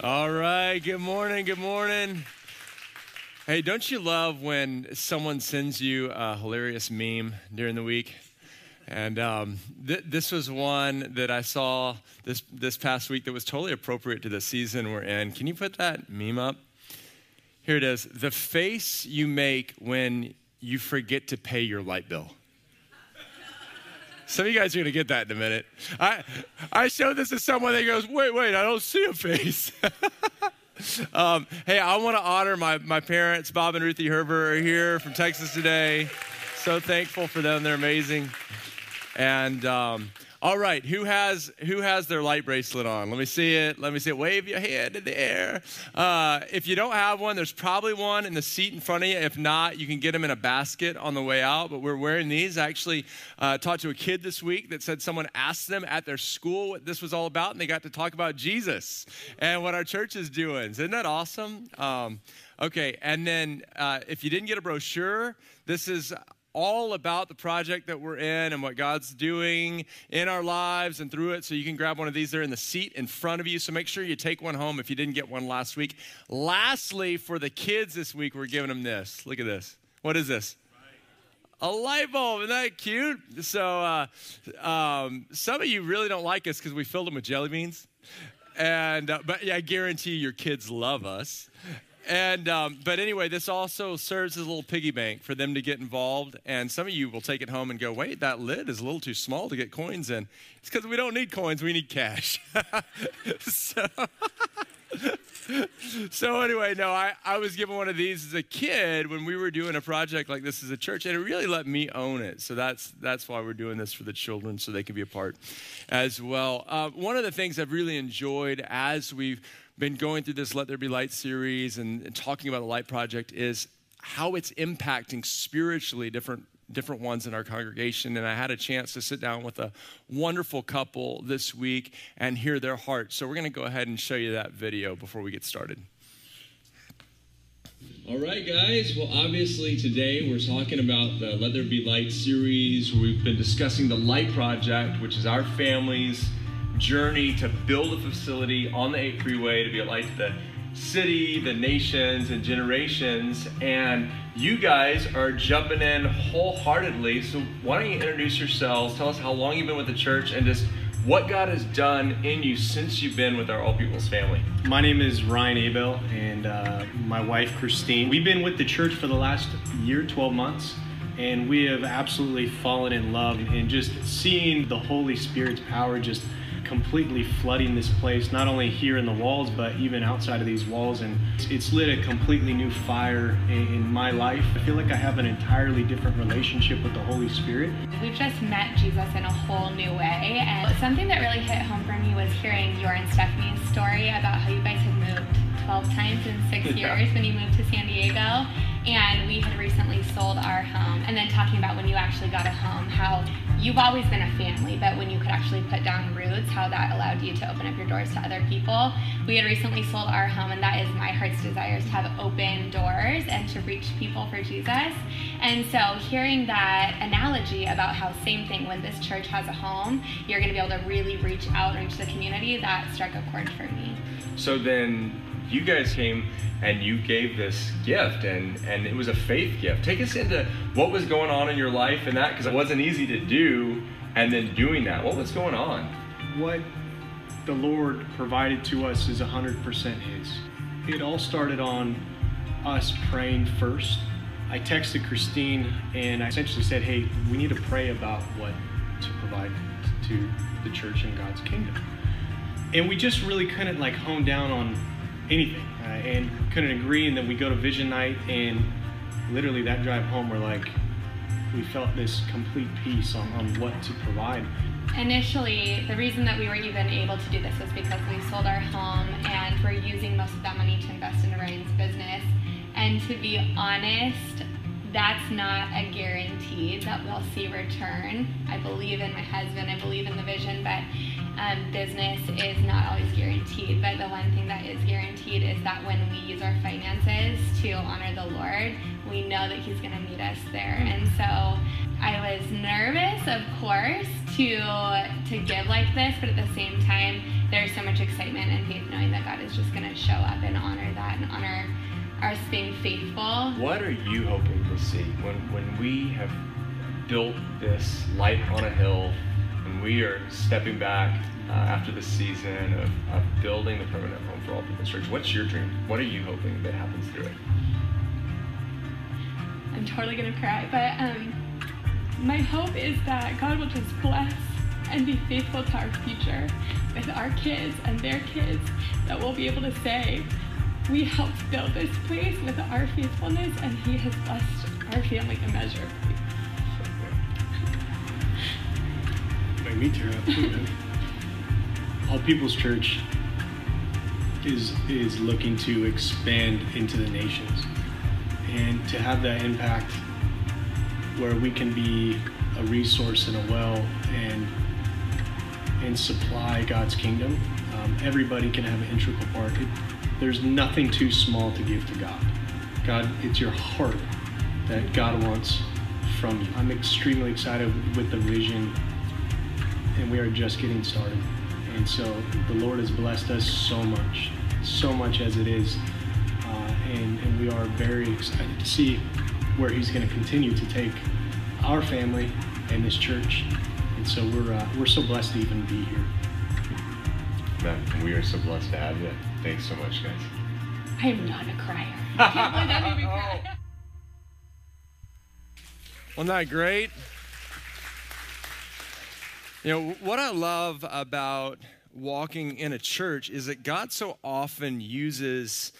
All right. Good morning. Good morning. Hey, don't you love when someone sends you a hilarious meme during the week? And um, th- this was one that I saw this, this past week that was totally appropriate to the season we're in. Can you put that meme up? Here it is The face you make when you forget to pay your light bill. Some of you guys are going to get that in a minute. I, I showed this to someone that goes, wait, wait, I don't see a face. um, hey, I want to honor my, my parents. Bob and Ruthie Herbert are here from Texas today. So thankful for them. They're amazing. And um, all right, who has who has their light bracelet on? Let me see it. Let me see it. Wave your hand in the air. Uh, if you don't have one, there's probably one in the seat in front of you. If not, you can get them in a basket on the way out. But we're wearing these. I actually uh, talked to a kid this week that said someone asked them at their school what this was all about, and they got to talk about Jesus and what our church is doing. Isn't that awesome? Um, okay, and then uh, if you didn't get a brochure, this is all about the project that we're in and what God's doing in our lives and through it. So you can grab one of these. They're in the seat in front of you. So make sure you take one home if you didn't get one last week. Lastly, for the kids this week, we're giving them this. Look at this. What is this? A light bulb, isn't that cute? So, uh, um, some of you really don't like us because we filled them with jelly beans, and uh, but yeah, I guarantee your kids love us. And um, but anyway, this also serves as a little piggy bank for them to get involved. And some of you will take it home and go, "Wait, that lid is a little too small to get coins in." It's because we don't need coins; we need cash. so. so anyway, no, I, I was given one of these as a kid when we were doing a project like this as a church, and it really let me own it. So that's that's why we're doing this for the children, so they can be a part as well. Uh, one of the things I've really enjoyed as we've been going through this Let There Be Light series and, and talking about the Light Project is how it's impacting spiritually different different ones in our congregation. And I had a chance to sit down with a wonderful couple this week and hear their heart. So we're going to go ahead and show you that video before we get started. All right, guys. Well, obviously, today we're talking about the Let There Be Light series we've been discussing the Light Project, which is our family's journey to build a facility on the 8 freeway to be a light to the city, the nations, and generations. And you guys are jumping in wholeheartedly. So, why don't you introduce yourselves? Tell us how long you've been with the church and just what God has done in you since you've been with our All People's family. My name is Ryan Abel, and uh, my wife Christine. We've been with the church for the last year, 12 months. And we have absolutely fallen in love and just seeing the Holy Spirit's power just completely flooding this place, not only here in the walls, but even outside of these walls. And it's lit a completely new fire in, my life. I feel like I have an entirely different relationship with the Holy Spirit. We've just met Jesus in a whole new way. And something that really hit home for me was hearing your and Stephanie's story about how you guys had moved 12 times in six yeah. years when you moved to San Diego. And we had recently sold our home. And then talking about when you actually got a home, how you've always been a family, but when you could actually put down roots, how that allowed you to open up your doors to other people. We had recently sold our home, and that is my heart's desire is to have open doors and to reach people for Jesus. And so, hearing that analogy about how same thing when this church has a home, you're going to be able to really reach out, reach the community. That struck a chord for me. So then you guys came and you gave this gift and and it was a faith gift. Take us into what was going on in your life and that because it wasn't easy to do and then doing that. What was going on? What the lord provided to us is 100% his. It all started on us praying first. I texted christine and i essentially said hey we need to pray about what to provide to the church and god's kingdom. And we just really couldn't like hone down on anything uh, and couldn't agree. And then we go to vision night, and literally that drive home, we're like, we felt this complete peace on, on what to provide. Initially, the reason that we were even able to do this was because we sold our home and we're using most of that money to invest in Ryan's business. And to be honest, that's not a guarantee that we'll see return. I believe in my husband, I believe in the vision, but um, business is not always guaranteed. But the one thing that is guaranteed is that when we use our finances to honor the Lord, we know that He's going to meet us there. And so I was nervous, of course, to to give like this, but at the same time, there's so much excitement and faith knowing that God is just going to show up and honor that and honor us being faithful. What are you hoping to see when, when we have built this light on a hill we are stepping back uh, after the season of, of building the permanent home for all people church? What's your dream? What are you hoping that happens through it? I'm totally to cry, but um, my hope is that God will just bless and be faithful to our future with our kids and their kids, that we'll be able to say, we helped build this place with our faithfulness, and He has blessed our family immeasurably. Make me tear up. All People's Church is is looking to expand into the nations and to have that impact where we can be a resource and a well and and supply God's kingdom. Um, everybody can have an integral part. It, there's nothing too small to give to God. God, it's your heart that God wants from you. I'm extremely excited with the vision, and we are just getting started. And so the Lord has blessed us so much, so much as it is. Uh, and, and we are very excited to see where He's going to continue to take our family and this church. And so we're, uh, we're so blessed to even be here. Man, we are so blessed to have you. Thanks so much, guys. I am not a crier. I can't believe that made me cry. Wasn't that great? You know, what I love about walking in a church is that God so often uses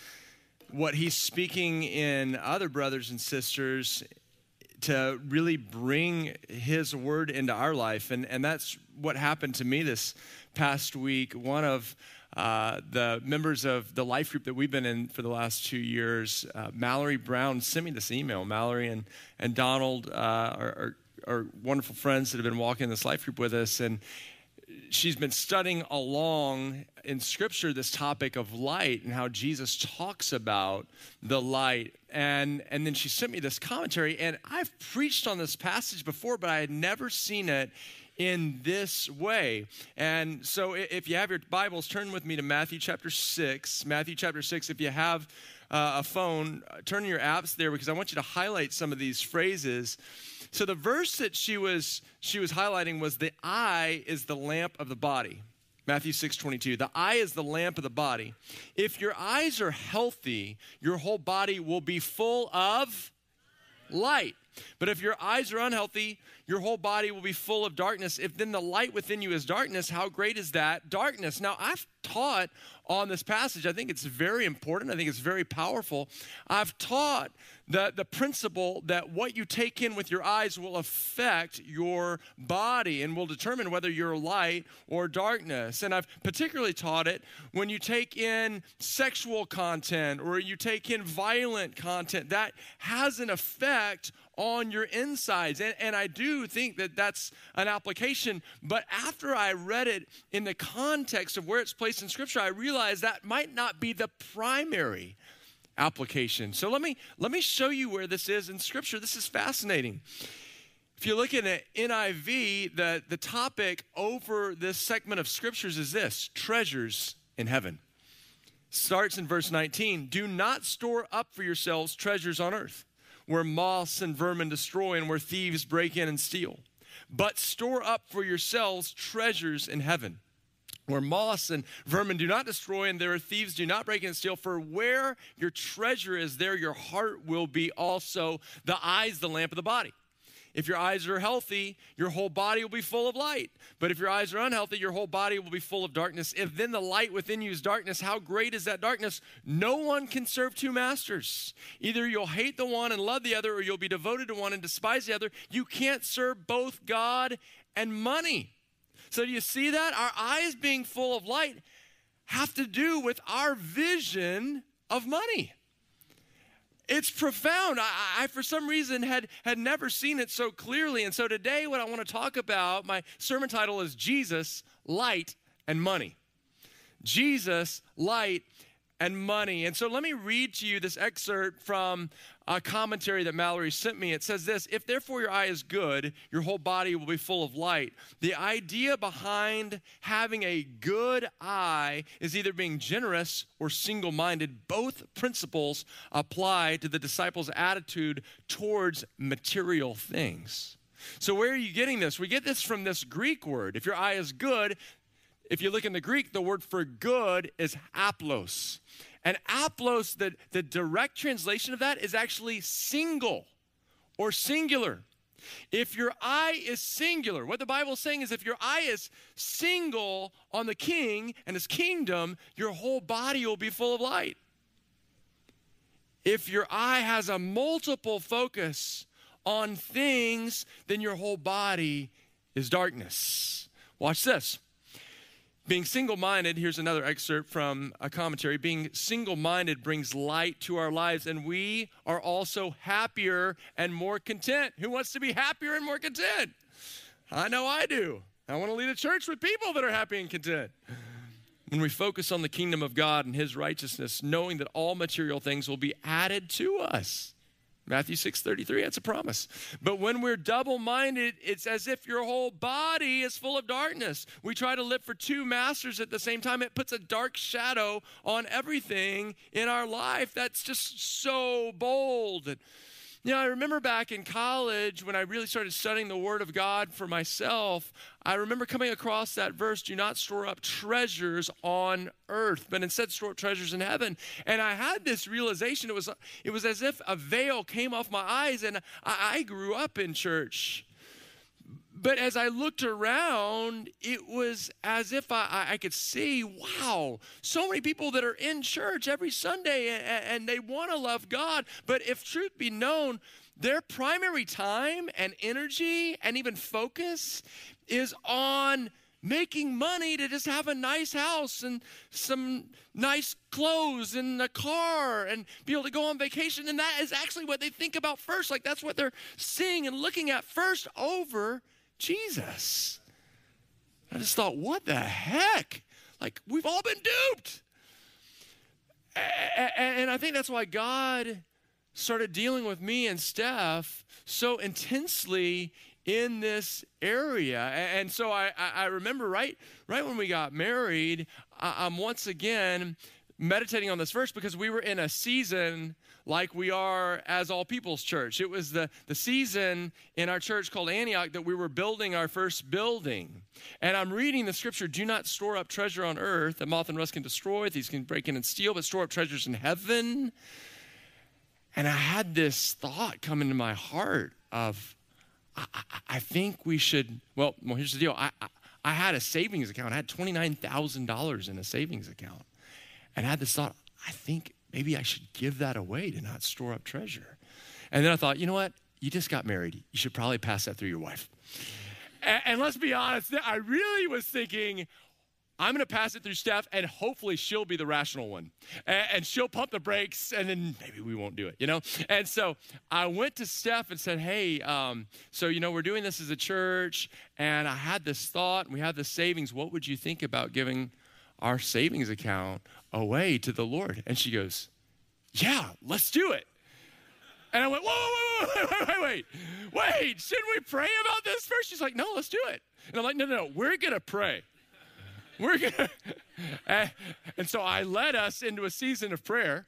what He's speaking in other brothers and sisters to really bring His word into our life. And, and that's what happened to me this past week. One of uh, the members of the life group that we've been in for the last two years, uh, Mallory Brown, sent me this email. Mallory and, and Donald uh, are, are, are, wonderful friends that have been walking this life group with us. And she's been studying along in Scripture this topic of light and how Jesus talks about the light. And, and then she sent me this commentary. And I've preached on this passage before, but I had never seen it in this way. And so if you have your Bibles, turn with me to Matthew chapter 6. Matthew chapter 6. If you have uh, a phone, turn your apps there because I want you to highlight some of these phrases. So the verse that she was she was highlighting was the eye is the lamp of the body. Matthew 6 22. The eye is the lamp of the body. If your eyes are healthy, your whole body will be full of light. But if your eyes are unhealthy, your whole body will be full of darkness. If then the light within you is darkness, how great is that darkness? Now, I've taught on this passage. I think it's very important. I think it's very powerful. I've taught the, the principle that what you take in with your eyes will affect your body and will determine whether you're light or darkness. And I've particularly taught it when you take in sexual content or you take in violent content, that has an effect on your insides. And, and I do think that that's an application. But after I read it in the context of where it's placed in Scripture, I realized that might not be the primary application. So let me let me show you where this is in Scripture. This is fascinating. If you look at NIV, the, the topic over this segment of scriptures is this treasures in heaven. Starts in verse 19 Do not store up for yourselves treasures on earth where moths and vermin destroy and where thieves break in and steal. But store up for yourselves treasures in heaven, where moths and vermin do not destroy and there are thieves do not break in and steal. For where your treasure is, there your heart will be also. The eyes, the lamp of the body. If your eyes are healthy, your whole body will be full of light. But if your eyes are unhealthy, your whole body will be full of darkness. If then the light within you is darkness, how great is that darkness? No one can serve two masters. Either you'll hate the one and love the other, or you'll be devoted to one and despise the other. You can't serve both God and money. So, do you see that? Our eyes being full of light have to do with our vision of money. It's profound. I, I, for some reason, had, had never seen it so clearly. And so today, what I want to talk about, my sermon title is Jesus, Light, and Money. Jesus, Light, and money. And so let me read to you this excerpt from a commentary that Mallory sent me. It says this If therefore your eye is good, your whole body will be full of light. The idea behind having a good eye is either being generous or single minded. Both principles apply to the disciples' attitude towards material things. So, where are you getting this? We get this from this Greek word. If your eye is good, if you look in the Greek, the word for good is aplos. And aplos, the, the direct translation of that is actually single or singular. If your eye is singular, what the Bible is saying is if your eye is single on the king and his kingdom, your whole body will be full of light. If your eye has a multiple focus on things, then your whole body is darkness. Watch this. Being single minded, here's another excerpt from a commentary. Being single minded brings light to our lives, and we are also happier and more content. Who wants to be happier and more content? I know I do. I want to lead a church with people that are happy and content. When we focus on the kingdom of God and his righteousness, knowing that all material things will be added to us. Matthew 6:33, that's a promise. But when we're double-minded, it's as if your whole body is full of darkness. We try to live for two masters at the same time. It puts a dark shadow on everything in our life. That's just so bold. You know, I remember back in college when I really started studying the Word of God for myself, I remember coming across that verse do not store up treasures on earth, but instead store up treasures in heaven. And I had this realization it was, it was as if a veil came off my eyes, and I, I grew up in church. But as I looked around, it was as if I, I could see, wow, so many people that are in church every Sunday and, and they want to love God. But if truth be known, their primary time and energy and even focus is on making money to just have a nice house and some nice clothes and a car and be able to go on vacation. And that is actually what they think about first. Like that's what they're seeing and looking at first over Jesus. I just thought, what the heck? Like, we've all been duped. And I think that's why God started dealing with me and Steph so intensely in this area. And so I, I remember right, right when we got married, I'm once again meditating on this verse because we were in a season like we are as all people's church. It was the, the season in our church called Antioch that we were building our first building. And I'm reading the scripture do not store up treasure on earth that moth and rust can destroy, these can break in and steal, but store up treasures in heaven. And I had this thought come into my heart of, I, I, I think we should, well, well here's the deal. I, I, I had a savings account. I had $29,000 in a savings account. And I had this thought, I think maybe I should give that away to not store up treasure. And then I thought, you know what? You just got married. You should probably pass that through your wife. And, and let's be honest, I really was thinking, I'm going to pass it through Steph, and hopefully she'll be the rational one. And, and, she'll pump the brakes, and then maybe we won't do it, you know? And so I went to Steph and said, Hey, um, so, you know, we're doing this as a church, and I had this thought, and we have this savings. What would you think about giving our savings account away to the Lord. And she goes, Yeah, let's do it. And I went, Whoa, whoa, whoa, wait, wait, wait, wait, wait, shouldn't we pray about this first? She's like, No, let's do it. And I'm like, No, no, no, we're to pray. We're to. And so I led us into a season of prayer.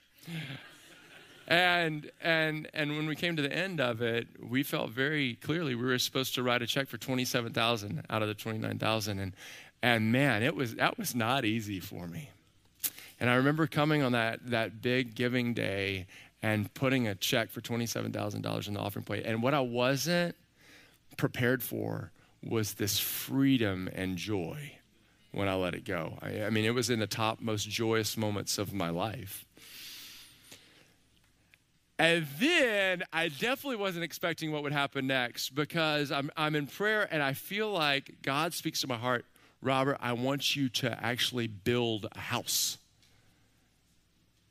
And and and when we came to the end of it, we felt very clearly we were supposed to write a check for twenty seven thousand out of the twenty nine thousand, and and man, it was that was not easy for me. And I remember coming on that, that big giving day and putting a check for $27,000 in the offering plate. And what I wasn't prepared for was this freedom and joy when I let it go. I, I mean, it was in the top most joyous moments of my life. And then I definitely wasn't expecting what would happen next because I'm, I'm in prayer and I feel like God speaks to my heart Robert, I want you to actually build a house.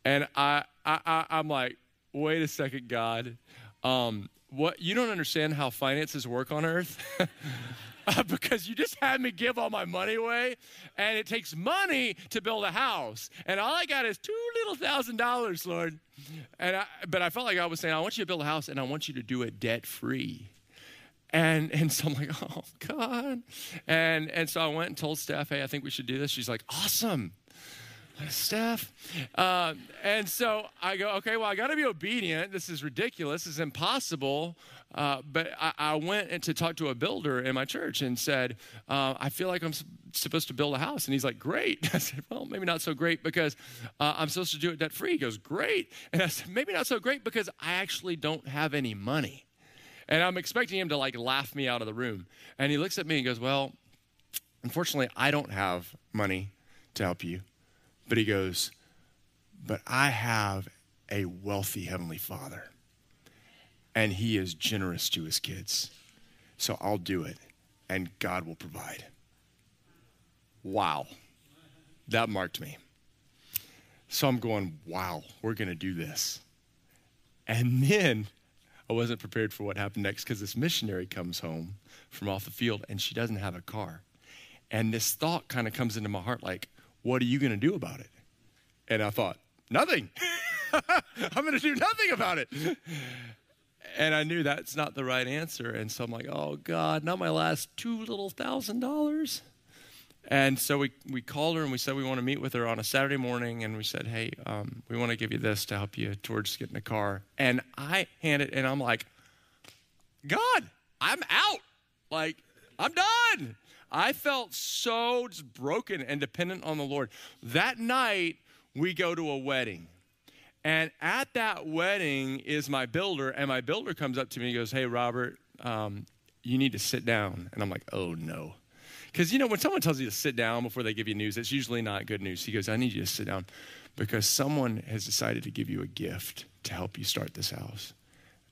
And I, I, I am like, wait a second, God. Um, what you don't understand how finances work on earth uh, because you just had me give all my money away and it takes money to build a house and all i got is two little thousand dollars, Lord. And I, but I felt like I was saying, I want you to build a house and I want you to do it debt free. And, and so I'm like, oh God. And, and so I went and told Steph, hey, I think we should do this. She's like, awesome. Steph. Uh, and so I go, okay, well, I got to be obedient. This is ridiculous. This is impossible. Uh, but I, I, went and to talk to a builder in my church and said, uh, I feel like I'm supposed to build a house. And he's like, great. I said, well, maybe not so great because uh, I'm supposed to do it debt free. He goes, great. And I said, maybe not so great because I actually don't have any money. And I'm expecting him to like laugh me out of the room. And he looks at me and goes, well, unfortunately, I don't have money to help you. But he goes, but I have a wealthy Heavenly Father and he is generous to his kids. So I'll do it, and God will provide. Wow. That marked me. So I'm going, wow, we're going to do this. And then I wasn't prepared for what happened next because this missionary comes home from off the field and she doesn't have a car. And this thought kind of comes into my heart like, what are you going to do about it? And I thought, nothing. I'm going to do nothing about it and I knew that's not the right answer. And so I'm like, oh God, not my last two little thousand dollars. And so we, we called her and we said we want to meet with her on a Saturday morning. And we said, hey, um, we want to give you this to help you towards getting a car. And I hand it and I'm like, God, I'm out. Like, I'm done. I felt so just broken and dependent on the Lord. That night, we go to a wedding. And at that wedding is my builder, and my builder comes up to me and goes, Hey, Robert, um, you need to sit down. And I'm like, Oh, no. Because, you know, when someone tells you to sit down before they give you news, it's usually not good news. He goes, I need you to sit down because someone has decided to give you a gift to help you start this house.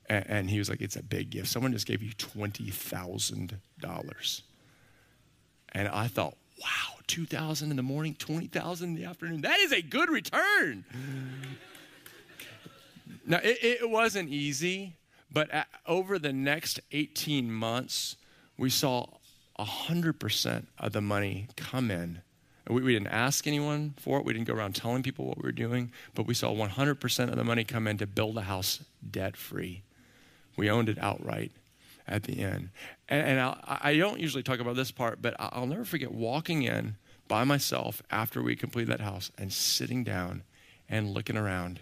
And, and he was like, It's a big gift. Someone just gave you $20,000. And I thought, wow, 2000 in the morning, 20,000 in the afternoon. That is a good return. Now, it, it wasn't easy, but at, over the next 18 months, we saw 100% of the money come in. We, we, didn't ask anyone for it. We didn't go around telling people what we were doing, but we saw 100% of the money come in to build a house debt free. We owned it outright at the end. And, and I, I don't usually talk about this part, but I'll never forget walking in by myself after we completed that house and sitting down and looking around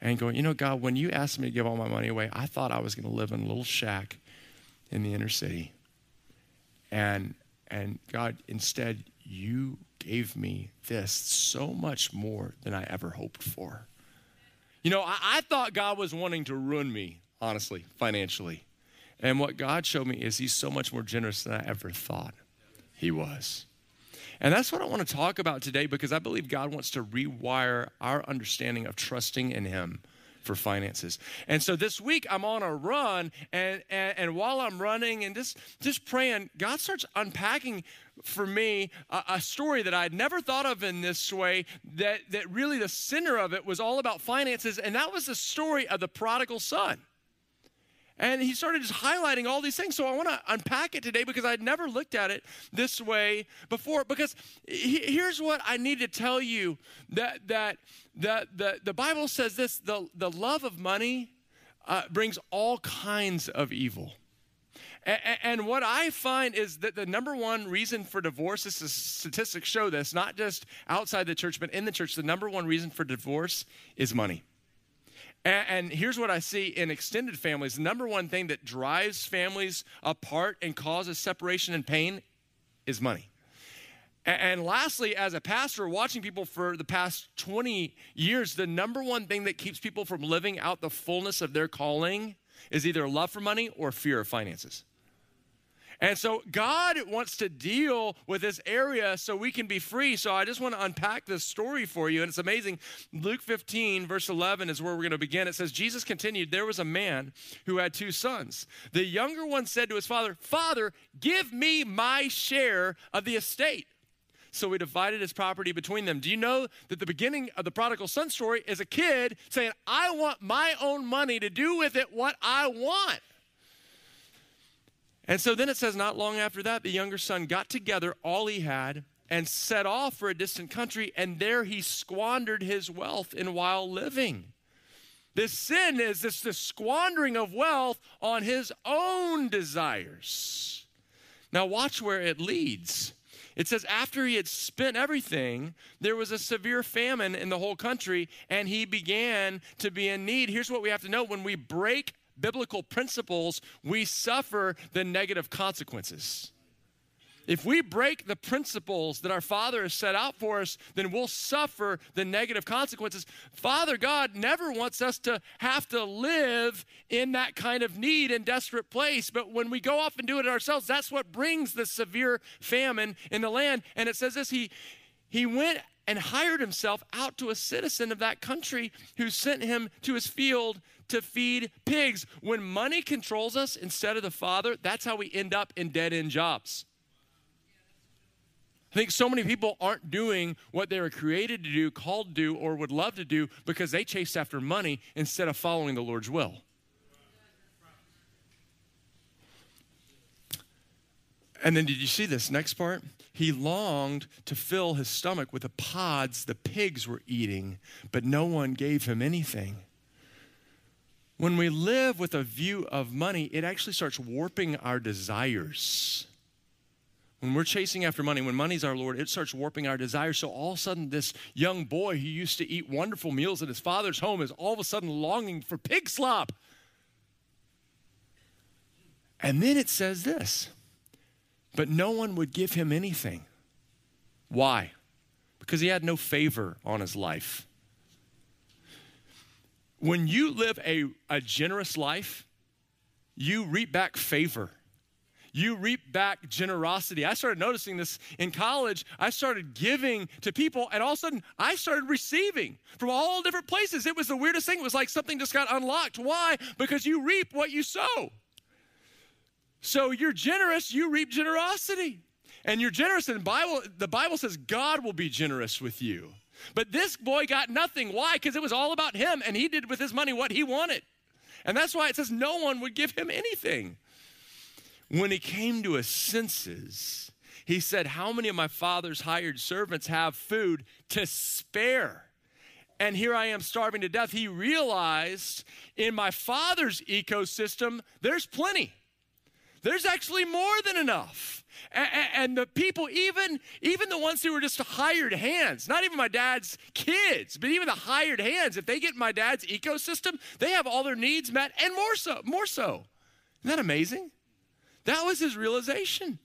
and going, you know, God, when you asked me to give all my money away, I thought I was going to live in a little shack in the inner city. And, and God, instead, you gave me this so much more than I ever hoped for. You know, I, I thought God was wanting to ruin me, honestly, financially. And what God showed me is He's so much more generous than I ever thought He was. And that's what I want to talk about today because I believe God wants to rewire our understanding of trusting in Him for finances. And so this week I'm on a run, and, and, and while I'm running and just, just praying, God starts unpacking for me a, a story that I'd never thought of in this way, that, that really the center of it was all about finances, and that was the story of the prodigal son. And he started just highlighting all these things. So I want to unpack it today because I'd never looked at it this way before. Because here's what I need to tell you that, that, that the, the Bible says this the, the love of money uh, brings all kinds of evil. And, what I find is that the number one reason for divorce, this is statistics show this, not just outside the church, but in the church, the number one reason for divorce is money. And, and, here's what I see in extended families the number one thing that drives families apart and causes separation and pain is money. And, and lastly, as a pastor watching people for the past 20 years, the number one thing that keeps people from living out the fullness of their calling is either love for money or fear of finances. And so God wants to deal with this area so we can be free. So I just want to unpack this story for you. And it's amazing. Luke 15, verse 11 is where we're going to begin. It says, Jesus continued, There was a man who had two sons. The younger one said to his father, Father, give me my share of the estate. So he divided his property between them. Do you know that the beginning of the prodigal son story is a kid saying, I want my own money to do with it what I want? And so then it says, not long after that, the younger son got together all he had and set off for a distant country, and there he squandered his wealth in wild living. This sin is this, this squandering of wealth on his own desires. Now, watch where it leads. It says, after he had spent everything, there was a severe famine in the whole country, and he began to be in need. Here's what we have to know when we break biblical principles, we suffer the negative consequences. If we break the principles that our Father has set out for us, then we'll suffer the negative consequences. Father God never wants us to have to live in that kind of need and desperate place. But when we go off and do it ourselves, that's what brings the severe famine in the land. And it says this He, he went and hired himself out to a citizen of that country who sent him to his field to feed pigs. When money controls us instead of the Father, that's how we end up in dead end jobs. I think so many people aren't doing what they were created to do, called to do, or would love to do because they chase after money instead of following the Lord's will. And then did you see this next part? He longed to fill his stomach with the pods the pigs were eating, but no one gave him anything. When we live with a view of money, it actually starts warping our desires. When we're chasing after money, when money's our Lord, it starts warping our desires. So all of a sudden, this young boy who used to eat wonderful meals at his father's home is all of a sudden longing for pig slop. And then it says this, but no one would give him anything. Why? Because he had no favor on his life. When you live a, a generous life, you reap back favor you reap back generosity. I started noticing this in college. I started giving to people, and all of a sudden, I started receiving from all different places. It was the weirdest thing. It was like something just got unlocked. Why? Because you reap what you sow. So you're generous, you reap generosity. And you're generous, and Bible, the Bible says God will be generous with you. But this boy got nothing. Why? Because it was all about him, and he did with his money what he wanted. And that's why it says no one would give him anything. When he came to his senses, he said, How many of my father's hired servants have food to spare? And here I am starving to death. He realized in my father's ecosystem, there's plenty. There's actually more than enough. And the people, even, even the ones who were just hired hands, not even my dad's kids, but even the hired hands, if they get my dad's ecosystem, they have all their needs met and more so, more so. Isn't that amazing? That was his realization.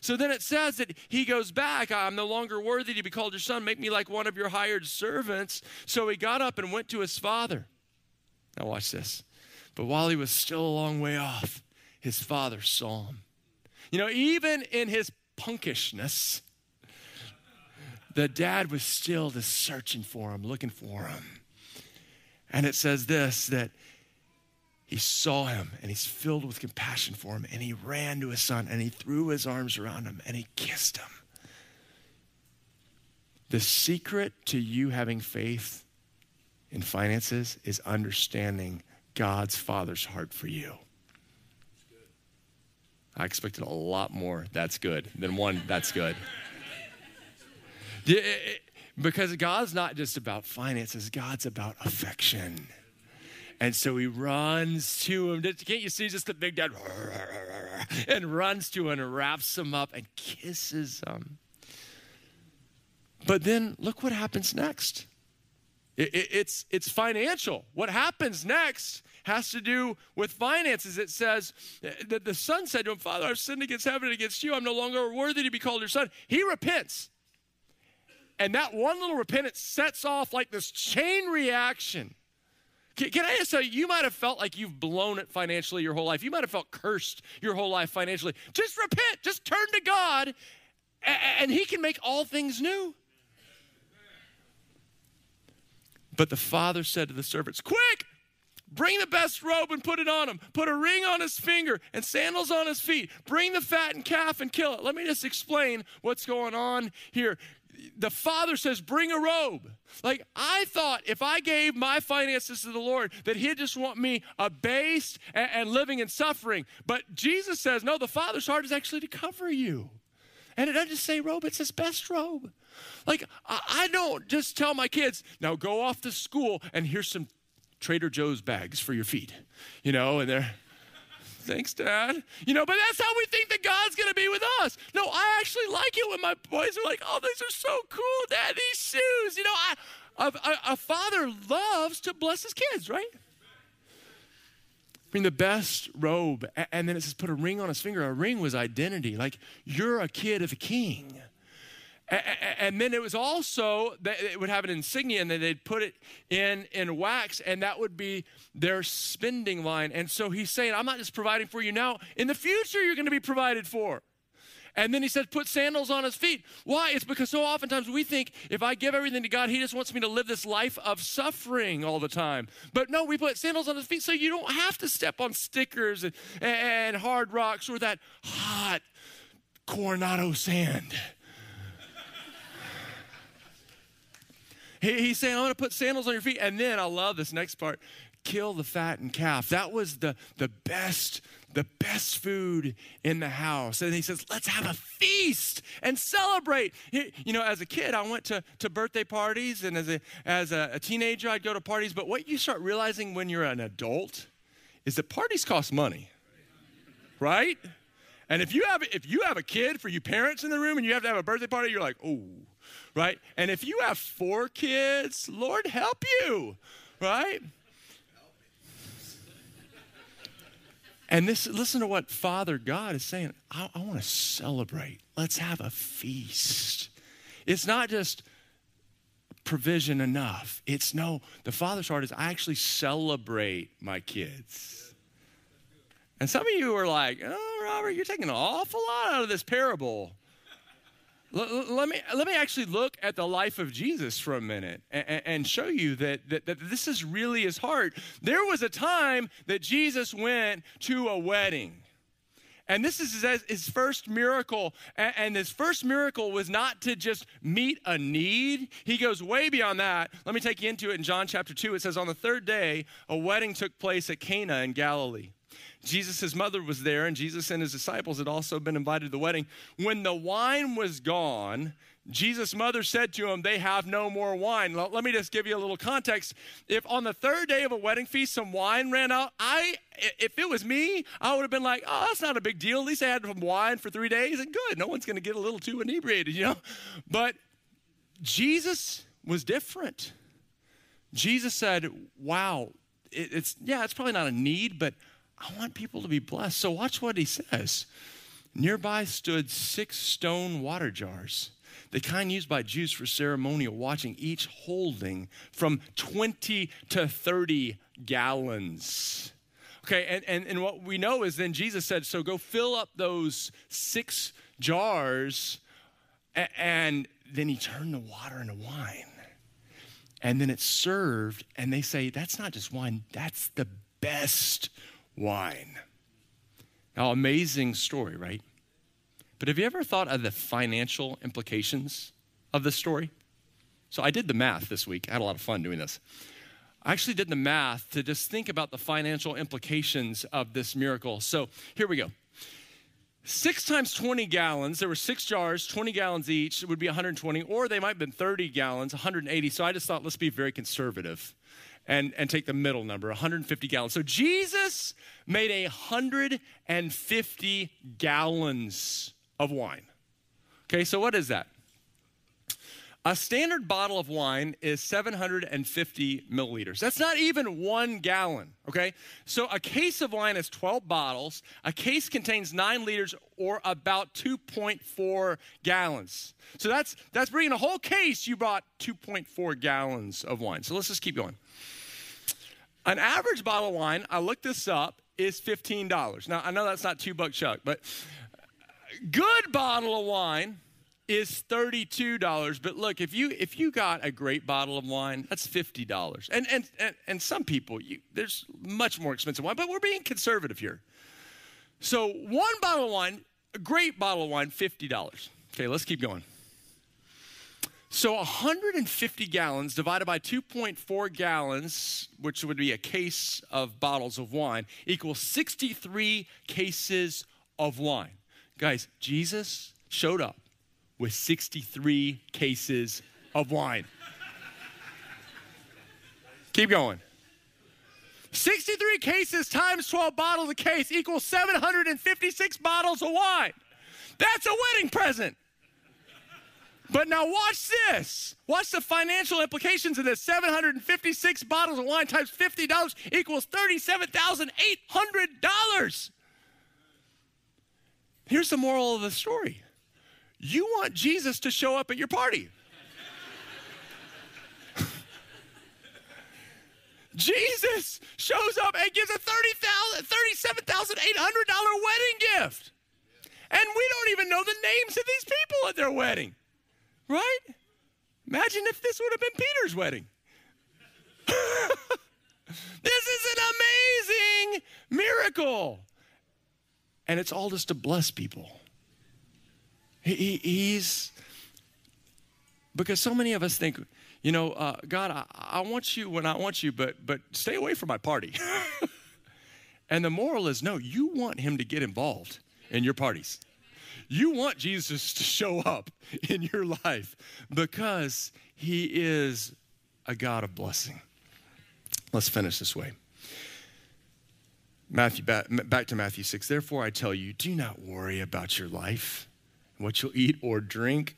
So then it says that he goes back, I'm no longer worthy to be called your son. Make me like one of your hired servants. So he got up and went to his father. Now, watch this. But while he was still a long way off, his father saw him. You know, even in his punkishness, the dad was still just searching for him, looking for him. And it says this that he saw him and he's filled with compassion for him and he ran to his son and he threw his arms around him and he kissed him. The secret to you having faith in finances is understanding God's Father's heart for you. I expected a lot more, that's good, than one, that's good. Eh, eh, because God's not just about finances, God's about affection. And so he runs to him. Can't you see just the big dad? And runs to him and wraps him up and kisses him. But then look what happens next. It, it, it's, it's financial. What happens next has to do with finances. It says that the son said to him, Father, I've sinned against heaven and against you. I'm no longer worthy to be called your son. He repents. And that one little repentance sets off like this chain reaction can, I just tell you, you might have felt like you've blown it financially your whole life. You might have felt cursed your whole life financially. Just repent, just turn to God, and He can make all things new. But the father said to the servants, Quick, bring the best robe and put it on him. Put a ring on his finger and sandals on his feet. Bring the fattened calf and kill it. Let me just explain what's going on here the father says, Bring a robe. Like, I thought if I gave my finances to the Lord, that He'd just want me abased and, and living in suffering. But Jesus says, No, the Father's heart is actually to cover you. And it doesn't just say robe, it says best robe. Like, I don't just tell my kids, now go off to school and here's some Trader Joe's bags for your feet, you know, and they're, thanks, Dad. You know, but that's how we think that God's going to be with us. No, I actually like it when my boys are like, oh, these are so cool, Dad, these shoes. You know, I, a, a, a father loves to bless his kids, right? I mean, the best robe. And then it says, put a ring on his finger. A ring was identity. Like, you're a kid of a king. And then it was also it would have an insignia and then they'd put it in in wax and that would be their spending line. And so he's saying, I'm not just providing for you now. In the future, you're going to be provided for. And then he says, put sandals on his feet. Why? It's because so oftentimes we think if I give everything to God, he just wants me to live this life of suffering all the time. But no, we put sandals on his feet so you don't have to step on stickers and, and hard rocks or that hot Coronado sand. He's saying, I'm going to put sandals on your feet. And then I love this next part kill the fattened calf. That was the, the best, the best food in the house. And he says, let's have a feast and celebrate. You know, as a kid, I went to, to birthday parties, and as a as a, a teenager, I'd go to parties. But what you start realizing when you're an adult is that parties cost money. Right? And if you have if you have a kid for you parents in the room and you have to have a birthday party, you're like, oh, right? And if you have four kids, Lord help you, right? And this, listen to what Father God is saying. I, I want to celebrate. Let's have a feast. It's not just provision enough. It's no, the Father's heart is I actually celebrate my kids. And some of you are like, oh, Robert, you're taking an awful lot out of this parable let me, let me actually look at the life of Jesus for a minute and, and show you that, that, that this is really his heart. There was a time that Jesus went to a wedding. And this is his, his first miracle. And, and his first miracle was not to just meet a need. He goes way beyond that. Let me take you into it in John chapter 2. It says, On the third day, a wedding took place at Cana in Galilee. Jesus' mother was there, and Jesus and his disciples had also been invited to the wedding. When the wine was gone, Jesus' mother said to him, They have no more wine. Let me just give you a little context. If on the third day of a wedding feast some wine ran out, I if it was me, I would have been like, Oh, that's not a big deal. At least I had some wine for three days, and good. No one's gonna get a little too inebriated, you know? But Jesus was different. Jesus said, Wow, it's yeah, it's probably not a need, but I want people to be blessed. So watch what he says. Nearby stood six stone water jars, the kind used by Jews for ceremonial washing, each holding from 20 to 30 gallons. Okay, and, and, and what we know is then Jesus said, So go fill up those six jars, and then he turned the water into wine. And then it's served, and they say, That's not just wine, that's the best wine. Now, amazing story, right? But have you ever thought of the financial implications of this story? So I did the math this week. I had a lot of fun doing this. I actually did the math to just think about the financial implications of this miracle. So here we go. Six times 20 gallons, there were six jars, 20 gallons each, it would be 120, or they might have been 30 gallons, 180. So I just thought, let's be very conservative and, and take the middle number 150 gallons. So Jesus made 150 gallons of wine. Okay, so what is that? A standard bottle of wine is 750 milliliters. That's not even one gallon, okay? So a case of wine is 12 bottles. A case contains nine liters or about 2.4 gallons. So that's, that's bringing a whole case, you brought 2.4 gallons of wine. So let's just keep going. An average bottle of wine, I looked this up, is $15. Now, I know that's not two buck chuck, but good bottle of wine is $32. But look, if you if you got a great bottle of wine, that's $50. And and and, and some people, you, there's much more expensive wine, but we're being conservative here. So one bottle of wine, a great bottle of wine, $50. Okay, let's keep going. So 150 gallons divided by 2.4 gallons, which would be a case of bottles of wine, equals 63 cases of wine. Guys, Jesus showed up with 63 cases of wine. Keep going. 63 cases times 12 bottles a case equals 756 bottles of wine. That's a wedding present. But now watch this. Watch the financial implications of this. 756 bottles of wine times $50 equals $37,800. Here's the moral of the story. You want Jesus to show up at your party. Jesus shows up and gives a $37,800 wedding gift. And we don't even know the names of these people at their wedding. Right? Imagine if this would have been Peter's wedding. this is an amazing miracle. And it's all just to bless people. He, he, he's, because so many of us think, you know, uh, God, I, I want you when I want you, but, but stay away from my party. and the moral is no, you want him to get involved in your parties. You want Jesus to show up in your life because he is a God of blessing. Let's finish this way. Matthew, back, back to Matthew 6. Therefore, I tell you, do not worry about your life, what you'll eat or drink,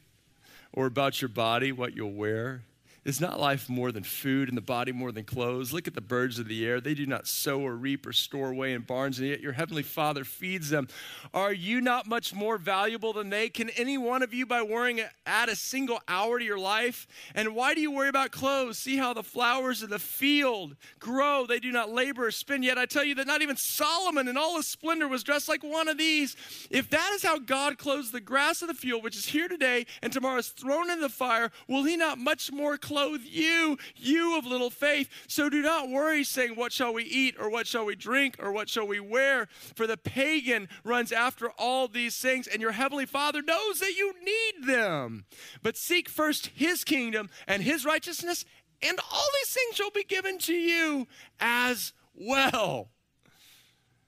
or about your body, what you'll wear. Is not life more than food and the body more than clothes? Look at the birds of the air. They do not sow or reap or store away in barns, and yet your heavenly Father feeds them. Are you not much more valuable than they? Can any one of you, by worrying, add a single hour to your life? And why do you worry about clothes? See how the flowers of the field grow. They do not labor or spin. Yet I tell you that not even Solomon in all his splendor was dressed like one of these. If that is how God clothes the grass of the field, which is here today and tomorrow is thrown into the fire, will he not much more you, you of little faith. So do not worry, saying, What shall we eat, or what shall we drink, or what shall we wear? For the pagan runs after all these things, and your heavenly Father knows that you need them. But seek first his kingdom and his righteousness, and all these things shall be given to you as well.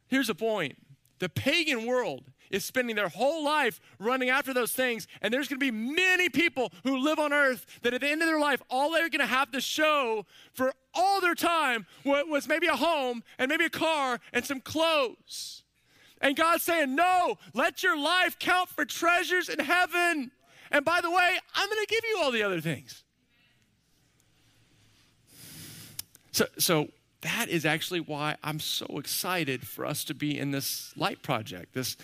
Here's a point the pagan world is spending their whole life running after those things. And there's going to be many people who live on earth that at the end of their life, all they're going to have to show for all their time was maybe a home and maybe a car and some clothes. And God's saying, No, let your life count for treasures in heaven. And by the way, I'm going to give you all the other things. So, so that is actually why I'm so excited for us to be in this light project, this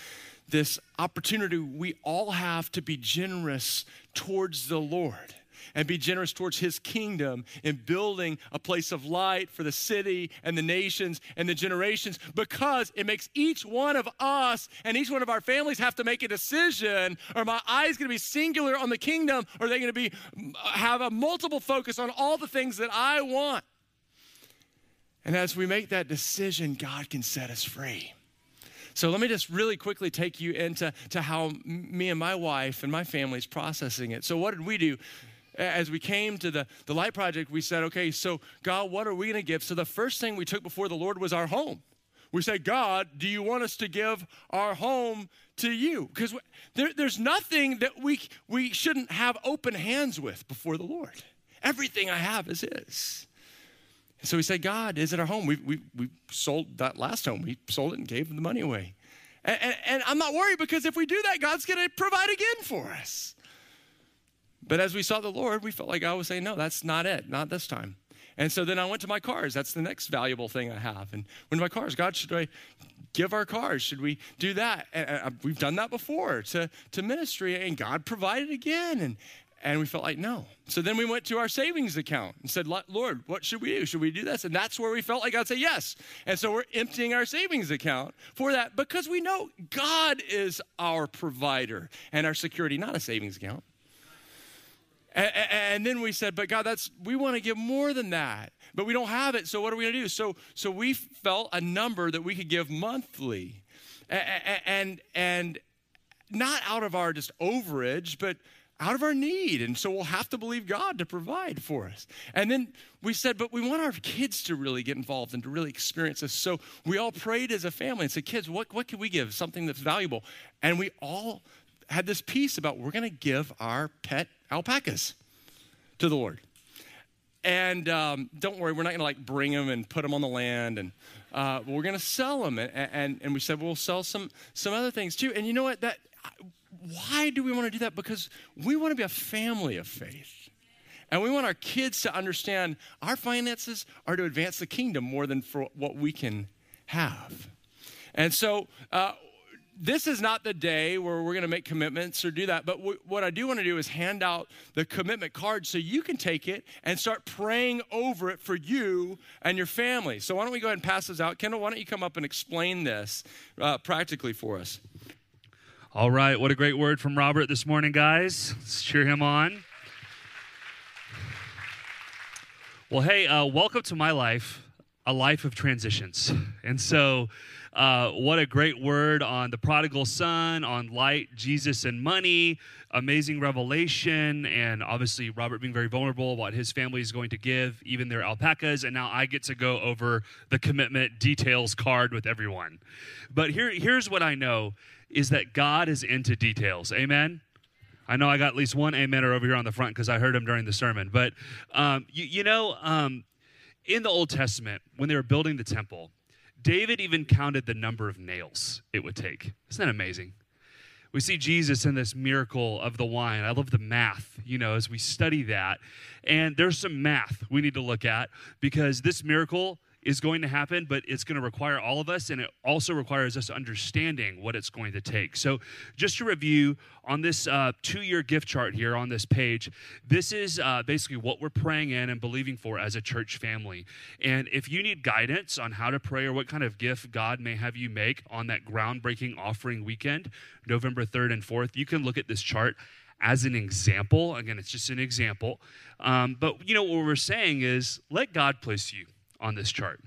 this opportunity we all have to be generous towards the Lord and be generous towards his kingdom in building a place of light for the city and the nations and the generations because it makes each one of us and each one of our families have to make a decision. Are my eyes going to be singular on the kingdom? Or are they going to be have a multiple focus on all the things that I want? And as we make that decision God can set us free so let me just really quickly take you into to how me and my wife and my family is processing it. So what did we do? As we came to the, the Light Project, we said, okay, so God, what are we going to give? So the first thing we took before the Lord was our home. We said, God, do you want us to give our home to you? Because there, there's nothing that we, we shouldn't have open hands with before the Lord. Everything I have is His. And so we said, God, is it our home? We, we, we sold that last home. We sold it and gave the money away. And, and, and I'm not worried because if we do that, God's going to provide again for us. But as we saw the Lord, we felt like God was saying, no, that's not it, not this time. And so then I went to my cars. That's the next valuable thing I have. And when my cars, God, should I give our cars? Should we do that? And we've done that before to, to ministry, and God provided again. And, and we felt like, no. So then we went to our savings account and said, Lord, what should we do? Should we do this? And that's where we felt like God said yes. And so we're emptying our savings account for that because we know God is our provider and our security, not a savings account. And, and then we said, but God, that's we want to give more than that, but we don't have it. So what are we going to do? So so we felt a number that we could give monthly, and and, and not out of our just overage, but out of our need. And so we'll have to believe God to provide for us. And then we said, but we want our kids to really get involved and to really experience this. So we all prayed as a family and said, kids, what, what can we give? Something that's valuable. And we all had this peace about we're going to give our pet alpacas to the Lord. And um, don't worry, we're not going to like bring them and put them on the land, and uh, we're going to sell them. And, and, and we said we'll sell some some other things too. And you know what? That why do we want to do that? Because we want to be a family of faith. And we want our kids to understand our finances are to advance the kingdom more than for what we can have. And so, uh, this is not the day where we're going to make commitments or do that. But w- what I do want to do is hand out the commitment card so you can take it and start praying over it for you and your family. So why don't we go ahead and pass this out? Kendall, why don't you come up and explain this uh, practically for us? All right. What a great word from Robert this morning, guys. Let's cheer him on. Well, hey, uh, welcome to my life, a life of transitions. And so, uh, what a great word on the prodigal son, on light, Jesus, and money. Amazing revelation, and obviously Robert being very vulnerable what his family is going to give, even their alpacas. And now I get to go over the commitment details card with everyone. But here, here's what I know is that God is into details. Amen. I know I got at least one amener over here on the front because I heard him during the sermon. But um, you, you, know, um, in the Old Testament, when they were building the temple, David even counted the number of nails it would take. Isn't that amazing? We see Jesus in this miracle of the wine. I love the math, you know, as we study that. And there's some math we need to look at because this miracle is going to happen, but it's going to require all of us, and it also requires us understanding what it's going to take. So, just to review on this uh, two year gift chart here on this page, this is uh, basically what we're praying in and believing for as a church family. And if you need guidance on how to pray or what kind of gift God may have you make on that groundbreaking offering weekend, November 3rd and 4th, you can look at this chart as an example. Again, it's just an example. Um, but you know, what we're saying is let God place you on this chart.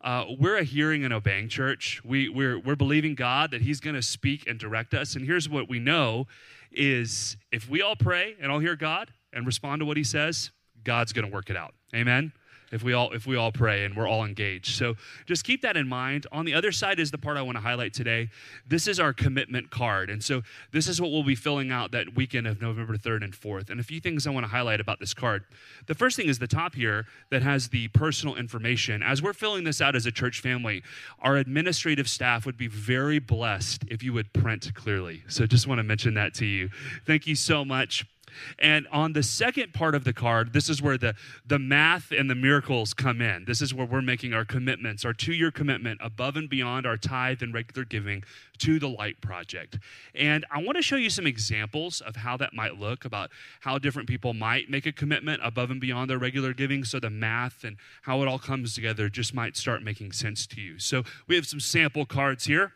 Uh, we're a hearing and obeying church. We, we're, we're believing God that He's going to speak and direct us. And here's what we know is if we all pray and all hear God and respond to what He says, God's going to work it out. Amen if we all if we all pray and we're all engaged. So just keep that in mind. On the other side is the part I want to highlight today. This is our commitment card. And so this is what we'll be filling out that weekend of November 3rd and 4th. And a few things I want to highlight about this card. The first thing is the top here that has the personal information. As we're filling this out as a church family, our administrative staff would be very blessed if you would print clearly. So just want to mention that to you. Thank you so much. And on the second part of the card, this is where the, the math and the miracles come in. This is where we're making our commitments, our two year commitment above and beyond our tithe and regular giving to the Light Project. And I want to show you some examples of how that might look, about how different people might make a commitment above and beyond their regular giving. So the math and how it all comes together just might start making sense to you. So we have some sample cards here.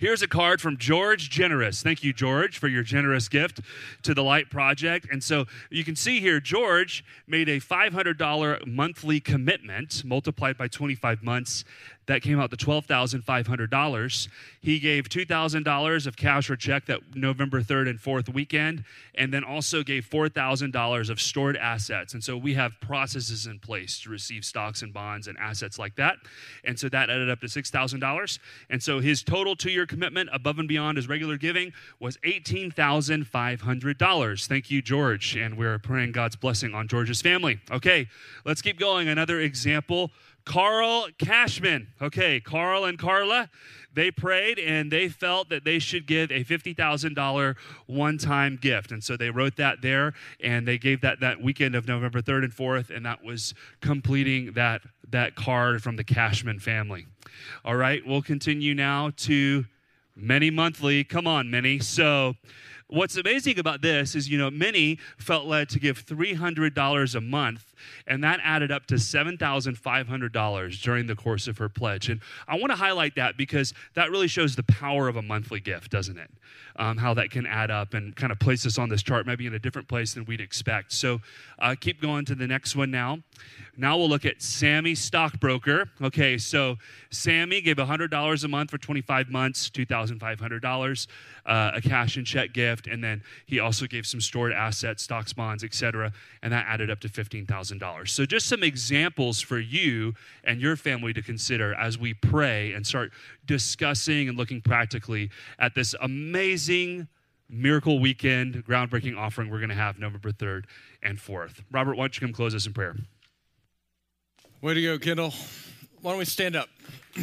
Here's a card from George Generous. Thank you, George, for your generous gift to the Light Project. And so you can see here, George made a $500 monthly commitment multiplied by 25 months that came out to $12,500. He gave $2,000 of cash or check that November 3rd and 4th weekend, and then also gave $4,000 of stored assets. And so we have processes in place to receive stocks and bonds and assets like that. And so that added up to $6,000. And so his total two year commitment above and beyond his regular giving was $18,500. Thank you, George. And we're praying God's blessing on George's family. Okay, let's keep going. Another example Carl Cashman. Okay, Carl and Carla, they prayed and they felt that they should give a $50,000 one time gift. And so they wrote that there and they gave that that weekend of November 3rd and 4th, and that was completing that, that card from the Cashman family. All right, we'll continue now to many monthly. Come on, many. So, what's amazing about this is, you know, many felt led to give $300 a month and that added up to $7,500 during the course of her pledge. And I want to highlight that because that really shows the power of a monthly gift, doesn't it? Um, how that can add up and kind of place us on this chart, maybe in a different place than we'd expect. So uh, keep going to the next one now. Now we'll look at Sammy Stockbroker. Okay, so Sammy gave $100 a month for 25 months, $2,500, uh, a cash and check gift, and then he also gave some stored assets, stocks, bonds, etc., and that added up to $15,000. $100,000. So, just some examples for you and your family to consider as we pray and start discussing and looking practically at this amazing miracle weekend groundbreaking offering we're going to have November 3rd and 4th. Robert, why don't you come close us in prayer? Way to go, Kendall. Why don't we stand up?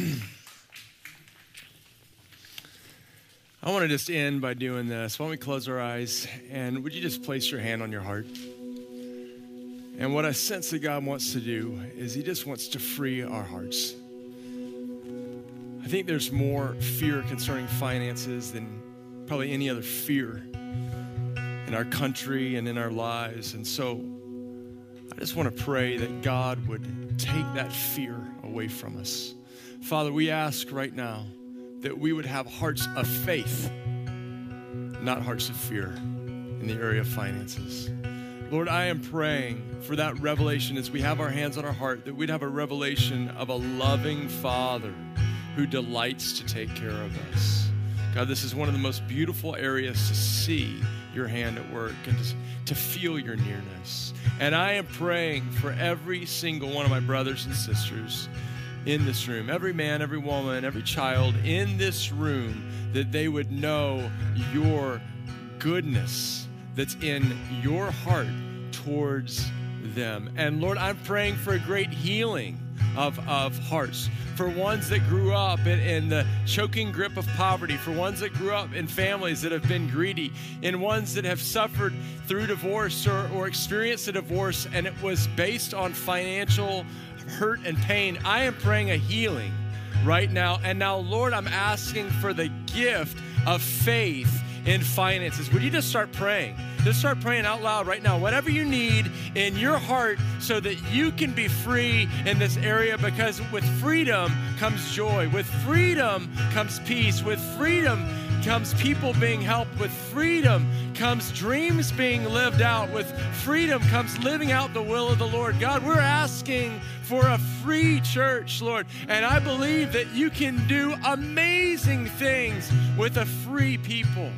I want to just end by doing this. Why don't we close our eyes and would you just place your hand on your heart? And what I sense that God wants to do is He just wants to free our hearts. I think there's more fear concerning finances than probably any other fear in our country and in our lives. And so I just want to pray that God would take that fear away from us. Father, we ask right now that we would have hearts of faith, not hearts of fear in the area of finances. Lord, I am praying for that revelation as we have our hands on our heart, that we'd have a revelation of a loving Father who delights to take care of us. God, this is one of the most beautiful areas to see your hand at work and to, to feel your nearness. And I am praying for every single one of my brothers and sisters in this room, every man, every woman, every child in this room, that they would know your goodness that's in your heart towards them. And Lord, I'm praying for a great healing of, of hearts, for ones that grew up in, in, the choking grip of poverty, for ones that grew up in families that have been greedy, in ones that have suffered through divorce or, or experienced a divorce and it was based on financial hurt and pain. I am praying a healing right now. And now, Lord, I'm asking for the gift of faith in finances. Would you just start praying? Just start praying out loud right now. Whatever you need in your heart so that you can be free in this area because with freedom comes joy. With freedom comes peace. With freedom comes people being helped. With freedom comes dreams being lived out. With freedom comes living out the will of the Lord. God, we're asking for a free church, Lord. And I believe that you can do amazing things with a free people.